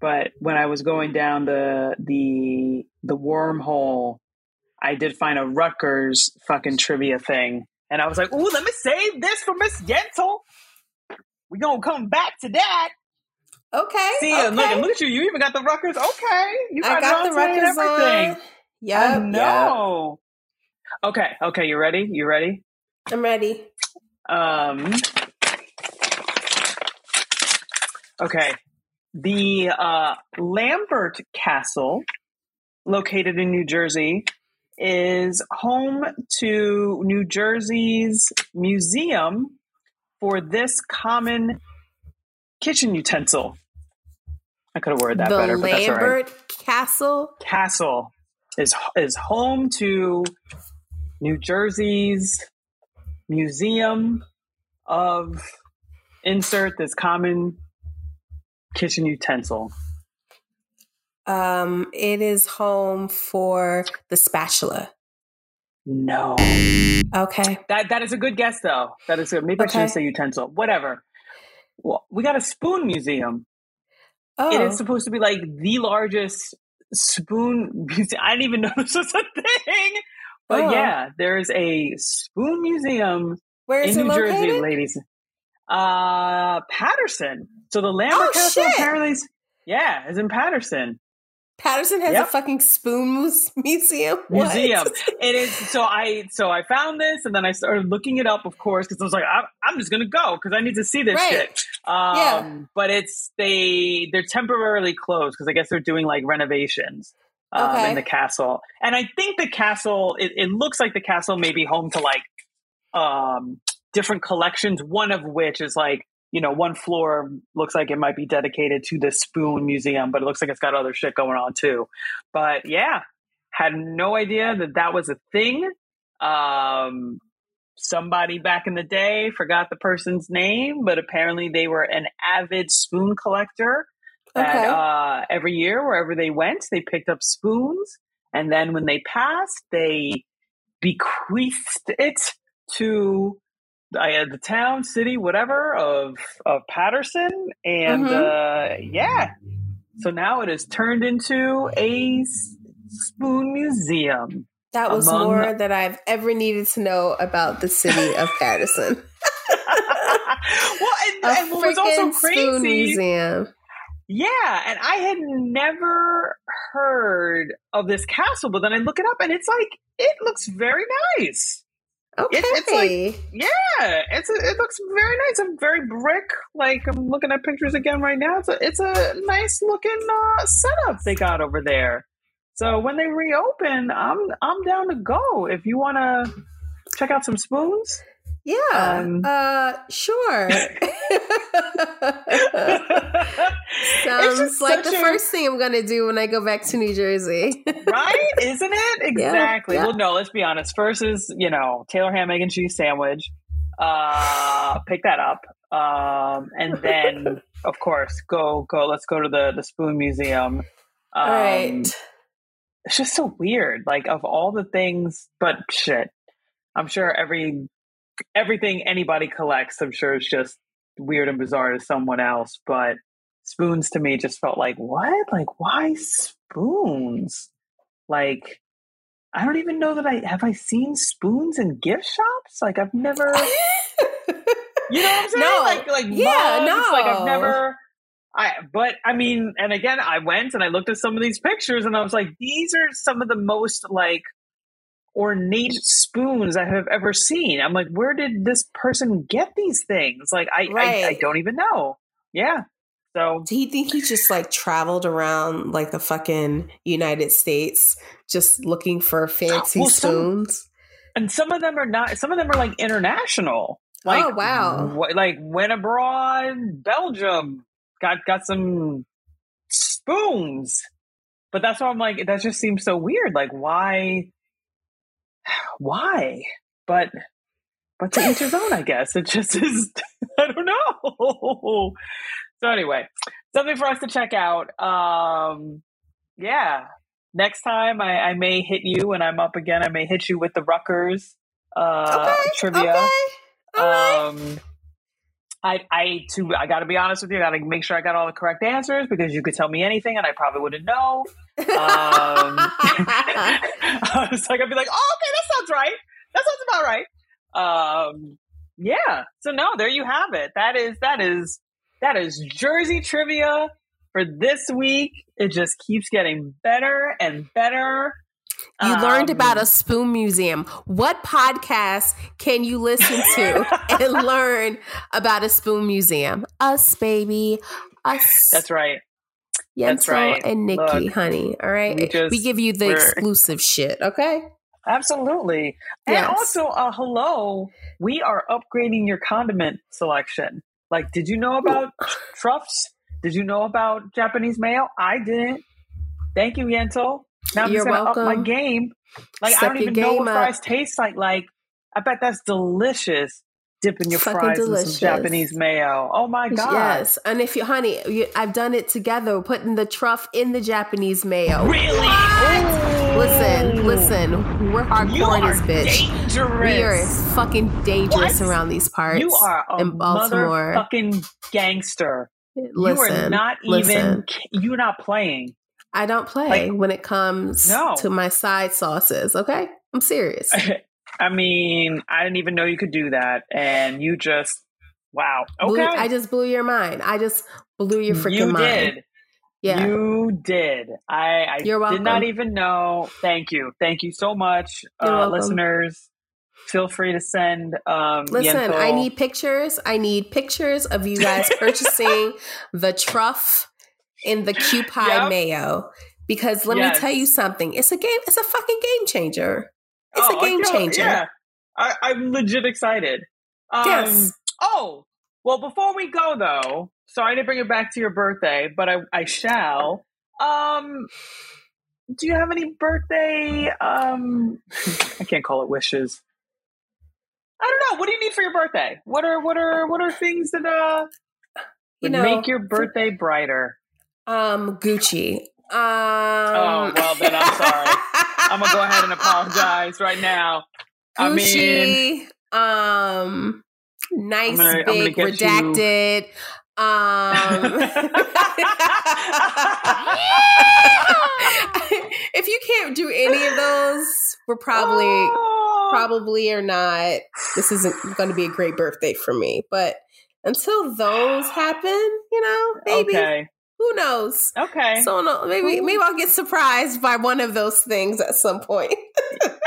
but when I was going down the the the wormhole, I did find a Rutgers fucking trivia thing, and I was like, "Ooh, let me save this for Miss Yental. We gonna come back to that." okay. See, okay. look, look at you. You even got the Rutgers. Okay, you I got, got the and everything. on. Yep, I yep. Okay, okay, you ready? You ready? I'm ready. Um, okay. The uh, Lambert Castle, located in New Jersey, is home to New Jersey's museum for this common kitchen utensil. I could have worded that the better, but that's all right. Lambert Castle. Castle is is home to New Jersey's Museum of insert this common kitchen utensil. Um, it is home for the spatula. No, Okay. that that is a good guess though. That is good. Maybe I Okay. shouldn't say utensil. Whatever. Well, we got a spoon museum. Oh, It is supposed to be like the largest spoon museum. I didn't even [laughs] know this was a thing. But Oh. yeah, there is a spoon museum where is in it New located? Jersey, ladies. Uh, Paterson. So the Lambert Oh, Castle shit. apparently, is, yeah, is in Paterson Paterson has Yep. a fucking spoon mus- [laughs] museum. What? museum. [laughs] it is. So I, so I found this, and then I started looking it up, of course, because I was like, I'm, I'm just gonna go because I need to see this Right. shit. Um, Yeah. But it's they they're temporarily closed because I guess they're doing like renovations. Um, Okay. in the castle, and I think the castle. It, it looks like the castle may be home to like um, different collections. One of which is like you know one floor looks like it might be dedicated to the spoon museum, but it looks like it's got other shit going on too. But yeah, had no idea that that was a thing. Um, somebody back in the day forgot the person's name, but apparently they were an avid spoon collector. Okay. uh, every year, wherever they went, they picked up spoons, and then when they passed, they bequeathed it to uh, the town, city, whatever of of Paterson, and Mhm. uh, yeah. So now it is turned into a spoon museum. That was among- more than I've ever needed to know about the city of [laughs] Paterson. [laughs] well, and, and what was also freaking spoon crazy, museum. yeah, and I had never heard of this castle, but then I look it up, and it's like it looks very nice. Okay. It's, it's like yeah, it's a, it looks very nice. A very brick. Like I'm looking at pictures again right now. It's a it's a nice looking uh, setup they got over there. So when they reopen, I'm I'm down to go. If you want to check out some spoons, yeah. Um, uh, sure. [laughs] Sounds like the a- first thing I'm going to do when I go back to New Jersey. [laughs] right? Isn't it exactly? yeah. Well, no. Let's be honest. First is you know Taylor ham egg and cheese sandwich. Uh, pick that up, um, and then [laughs] of course go go. Let's go to the the Spoon Museum. Um, right. It's just so weird. Like of all the things, but shit. I'm sure every everything anybody collects, I'm sure is just weird and bizarre to someone else. But spoons to me just felt like what? Like why spoons? Like I don't even know that I have I seen spoons in gift shops. Like I've never, [laughs] you know what I'm saying? No. Like like Yeah, mugs, Like I've never. I but I mean, and again, I went and I looked at some of these pictures, and I was like, these are some of the most like ornate spoons I have ever seen. I'm like, where did this person get these things? Like, I I, I don't even know. Yeah. So Do you think he just like traveled around like the fucking United States just looking for fancy Well, some- spoons? and some of them are not. Some of them are like international. Like, Oh, wow. like went abroad, Belgium got got some spoons. But that's why I'm like, that just seems so weird. Like, why? Why? But but to each his own, I guess. It just is. [laughs] I don't know. So anyway, something for us to check out. Um, yeah. Next time I, I may hit you when I'm up again. I may hit you with the Rutgers uh, okay. trivia. Okay. All right. I I to I got to be honest with you. I got to make sure I got all the correct answers because you could tell me anything and I probably wouldn't know. Um, [laughs] [laughs] I was like, I'd be like, oh, okay, that sounds right. That sounds about right. Um, yeah. So no, there you have it. That is that is that is Jersey trivia for this week. It just keeps getting better and better. You learned Um, about a spoon museum. What podcast can you listen to [laughs] and learn about a spoon museum? Us, baby. Us. That's right. That's right. and Niki, Look, honey. All right. we We, give you the exclusive shit, okay? Absolutely. And also, uh, hello, we are upgrading your condiment selection. Like, did you know about truffs? Did you know about Japanese mayo? I didn't. Thank you, Yental. Now I'm You're just gonna up my game. Like, I don't even know what up. fries taste like. Like, I bet that's delicious. Dipping your Fucking fries in some Japanese mayo. Oh my god! Yes. And if you, honey, you, I've done it together, putting the truff in the Japanese mayo. Really? Listen, listen. We're hardcore this bitch. dangerous. We are fucking dangerous What? around these parts. You are a in Baltimore. motherfucking gangster. you Listen, are not listen. even. You're not playing. I don't play Like- when it comes No. to my side sauces. Okay, I'm serious. [laughs] I mean, I didn't even know you could do that, and you just wow. Blew- Okay, I just blew your mind. I just blew your freaking you mind. did. Yeah. You did. I, I You're welcome. did not even know. Thank you. Thank you so much, uh, listeners. Feel free to send. Um, Listen, Yental- I need pictures. I need pictures of you guys purchasing [laughs] the truff in the [laughs] Kewpie Yep. mayo. Because let Yes. me tell you something. It's a game. It's a fucking game changer. It's Oh, a game changer. Yeah, I, I'm legit excited. Um, Yes. Oh, well, before we go though, sorry to bring it back to your birthday, but I, I shall. Um, do you have any birthday? Um, I can't call it wishes. I don't know. What do you need for your birthday? What are what are what are things that uh You know, make your birthday brighter? Um, Gucci. Um, Oh, well, then I'm sorry. [laughs] I'm gonna go ahead and apologize right now. I mean, Gucci. um, nice, gonna- big, get you- redacted. Um, [laughs] [laughs] if you can't do any of those, we're probably Oh. probably are not. This isn't going to be a great birthday for me. But until those happen, you know, maybe Okay. Who knows? Okay. So no, maybe maybe I'll get surprised by one of those things at some point. [laughs]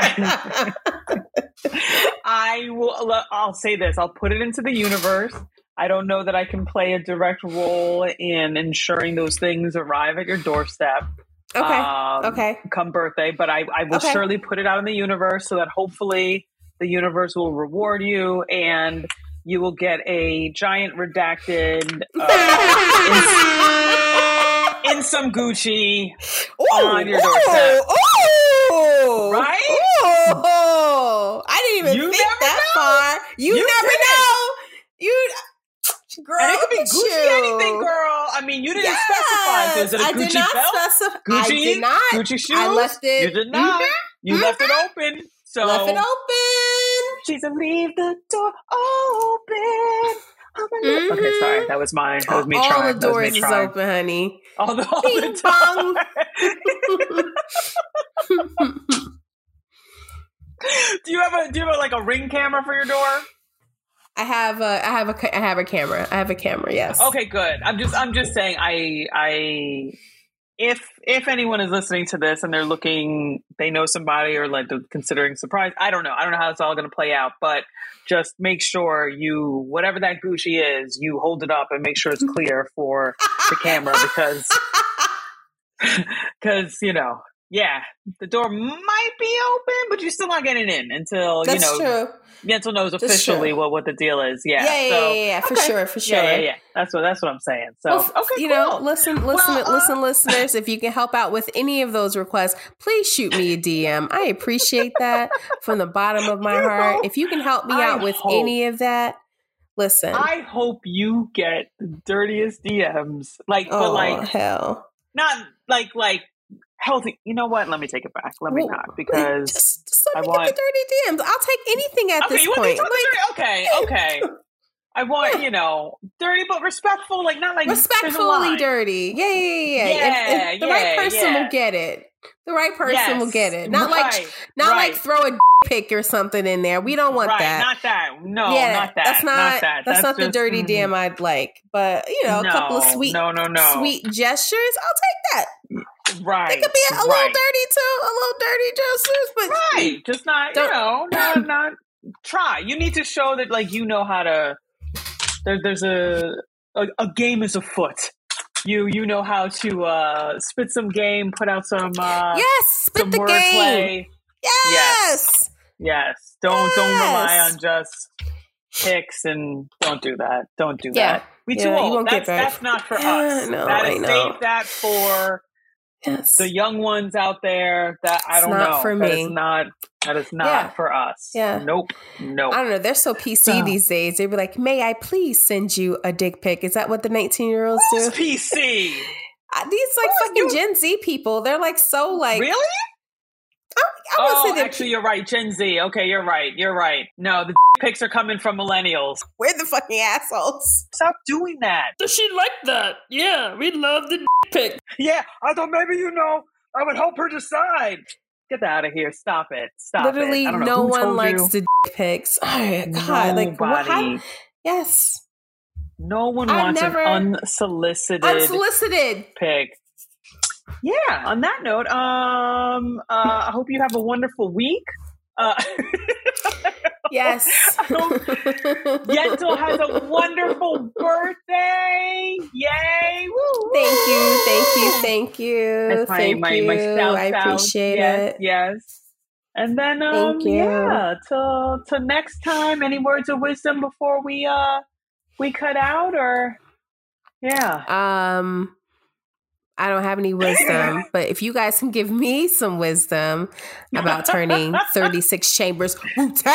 I will. I'll say this. I'll put it into the universe. I don't know that I can play a direct role in ensuring those things arrive at your doorstep. Okay. um, Okay. Come birthday, but I, I will Okay. surely put it out in the universe so that hopefully the universe will reward you and you will get a giant redacted uh, [laughs] in some Gucci. on your doorstep. Ooh, Right? Ooh. I didn't even You think that know. far. You, You never know. You, girl, and it could be Gucci you. anything, girl. I mean, you didn't Yes, specify. So is it a I Gucci did not belt? specify. Gucci? I did not. Gucci shoes? I left it. You did not. Mhm. You left it open. So Left it open. She said, "Leave the door open." I'm a li- Okay, sorry. That was my. That was me All trying. the that was doors me is trying. open, honey. All the, all Bing the bong. doors. [laughs] do you have a Do you have a, like a ring camera for your door? I have a, I have a, ca- I have a camera. I have a camera. Yes. Okay, good. I'm just I'm just saying I I if if anyone is listening to this and they're looking they know somebody or like they're considering surprise, I don't know. I don't know how it's all gonna play out, but just make sure you whatever that Gucci is, you hold it up and make sure it's clear for the camera because [laughs] [laughs] because you know yeah the door might be open but you're still not getting in until That's you know true. until knows officially what what the deal is yeah Yeah, yeah, so yeah, yeah, for okay. sure, for sure. yeah yeah that's what that's what i'm saying so Well, okay you cool. know, listen, listen, Well, uh, listen, listeners. If you can help out with any of those requests, please shoot me a DM. I appreciate that from the bottom of [laughs] my heart. If you can help me I out with hope- any of that, listen. i hope you get the dirtiest dms like oh but like hell! not like like healthy you know what let me take it back let me Well, not [laughs] because just, just let I want- get the dirty DMs. I'll take anything at okay this you want point. talk okay okay [laughs] I want, you know, dirty but respectful, like not like Respectfully dirty. Yeah, yeah, yeah. yeah. Yeah, If- if the right person yeah. will get it. The right person Yes, will get it. Not like not right. like throw a pic or something in there. We don't want right, that. Not that. No, yeah, not that. That's not, that. That's, not the dirty mm, damn I'd like. But you know, a couple of sweet, No, no, no. sweet gestures. I'll take that. Right. It could be a, a little dirty too, a little dirty gestures, but Right. Just not. You know, not not try. You need to show that, like, you know how to. There, there's a, a a game is afoot. You you know how to uh spit some game, put out some uh yes, spit some the game. wordplay. Yes. Yes. Don't don't rely on just picks and don't do that. Don't do Yeah. that. We Yeah, too you old. won't get That's that's not for [laughs] us. I know, that I know. save that for Yes. the young ones out there that I It's don't not know. for That me. is not that is not Yeah. for us. Yeah. Nope. Nope. I don't know. They're so PC these days. They'd be like, "May I please send you a dick pic?" Is that what the nineteen-year-olds do? PC? [laughs] These like fucking you- Gen Z people. They're like so like. really? I, I Oh, say actually, you're right. Gen Z. Okay, you're right. You're right. No, the pics are coming from millennials. we're the fucking assholes. Stop doing that. Does she like that? Yeah, we love the pic. Yeah, I thought maybe you know I would help her decide. Get that out of here. Stop it. Stop Literally, it. I no one likes you. the dick pics. Oh, God, like what? How, yes, No one I've wants never- an unsolicited unsolicited. pic. Yeah. On that note, um, uh, I hope you have a wonderful week. Uh, [laughs] Yes. Yental has a wonderful birthday. Yay! Woo, Thank you, thank you, thank you, That's my, thank my, you. my shout I appreciate yes, it. Yes. And then um yeah, till till next time, any words of wisdom before we uh we cut out or yeah. Um, I don't have any wisdom, [laughs] but if you guys can give me some wisdom about turning [laughs] 36 chambers Wu Tang,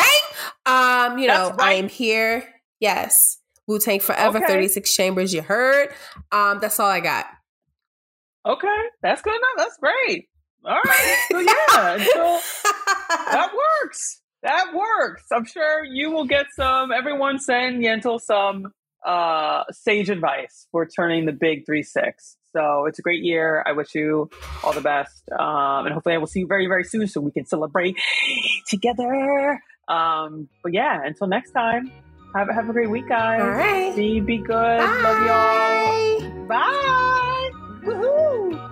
um, you know, That's I am here. Yes. Wu Tang forever, Okay. 36 chambers, you heard. Um, that's all I got. Okay. That's good enough. That's great. All right. So [laughs] yeah, until that works. That works. I'm sure you will get some. Everyone send Yental some uh, sage advice for turning the big three six. So it's a great year. I wish you all the best, um, and hopefully I will see you very very soon so we can celebrate together. Um, but yeah, until next time, have have a great week, guys. all right. Be be good. Love y'all. Bye. Bye.